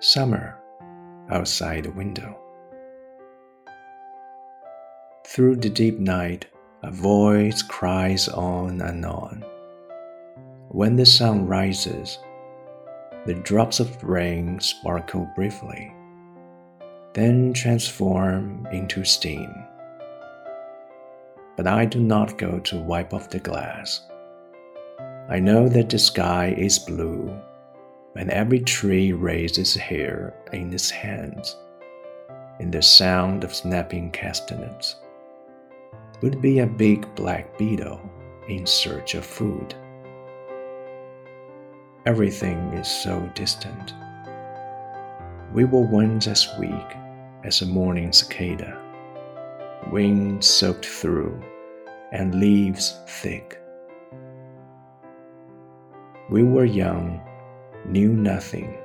Summer outside the window. Through the deep night, a voice cries on and on. When the sun rises, the drops of rain sparkle briefly, then transform into steam. But I do not go to wipe off the glass. I know that the sky is blue, and every tree raises hair in its hands, in the sound of snapping castanets would be a big black beetle in search of food. Everything is so distant. We were once as weak as a morning cicada, wings soaked through and leaves thick. We were young, knew nothing,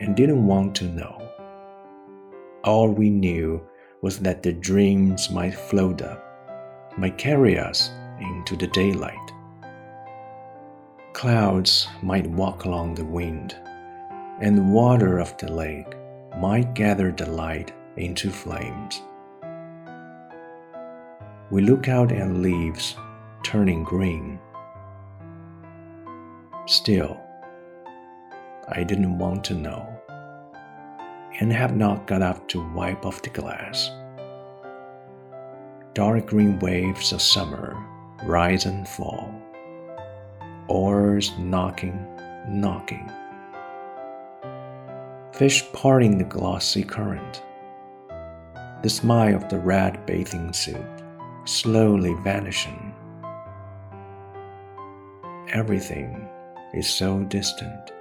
and didn't want to know. All we knew was that the dreams might float up, might carry us into the daylight. Clouds might walk along the wind, and the water of the lake might gather the light into flames. We look out at leaves turning green. Still, I didn't want to know and have not got up to wipe off the glass. Dark green waves of summer rise and fall, oars knocking, knocking. Fish parting the glossy current. The smile of the red bathing suit slowly vanishing. Everything is so distant.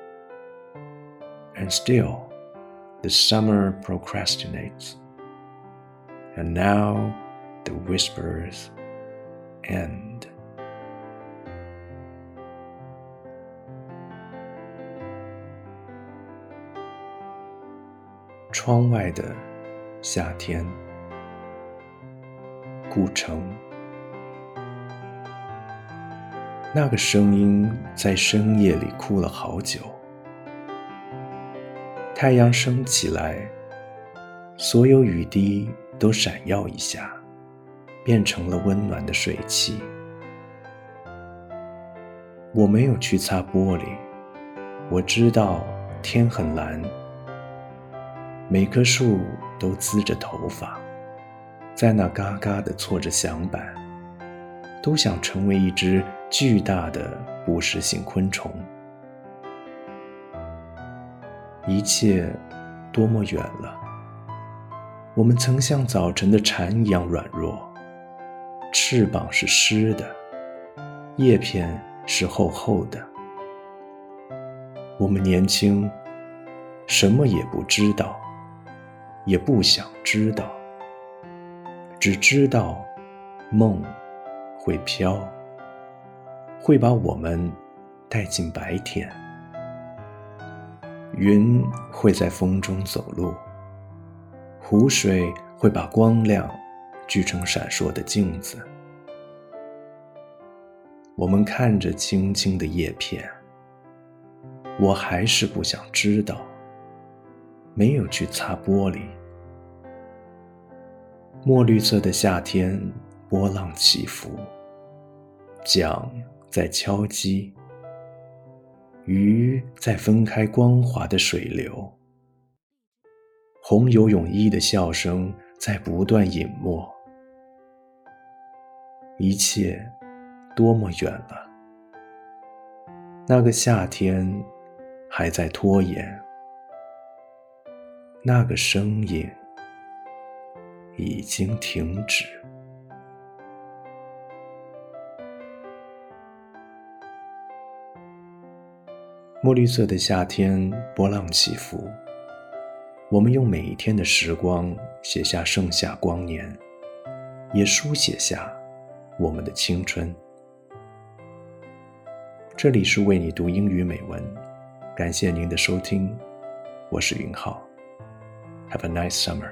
And still, the summer procrastinates. And now the whispers end. 窗外的夏天，古城。那个声音在深夜里哭了好久。 太阳升起来，所有雨滴都闪耀一下，变成了温暖的水汽。我没有去擦玻璃，我知道天很蓝，每棵树都滋着头发，在那嘎嘎的搓着响板，都想成为一只巨大的捕食性昆虫。一切多么远了！我们曾像早晨的蝉一样软弱，翅膀是湿的，叶片是厚厚的。我们年轻，什么也不知道，也不想知道，只知道梦会飘，会把我们带进白天。云会在风中走路，湖水会把光亮聚成闪烁的镜子。我们看着青青的叶片，我还是不想知道，没有去擦玻璃。墨绿色的夏天，波浪起伏，桨在敲击。鱼在分开光滑的水流，红游泳衣的笑声在不断隐没。一切多么远了！那个夏天还在拖延，那个声音已经停止。墨绿色的夏天，波浪起伏。我们用每一天的时光写下盛夏光年，也书写下我们的青春。这里是为你读英语美文，感谢您的收听，我是云浩。Have a nice summer.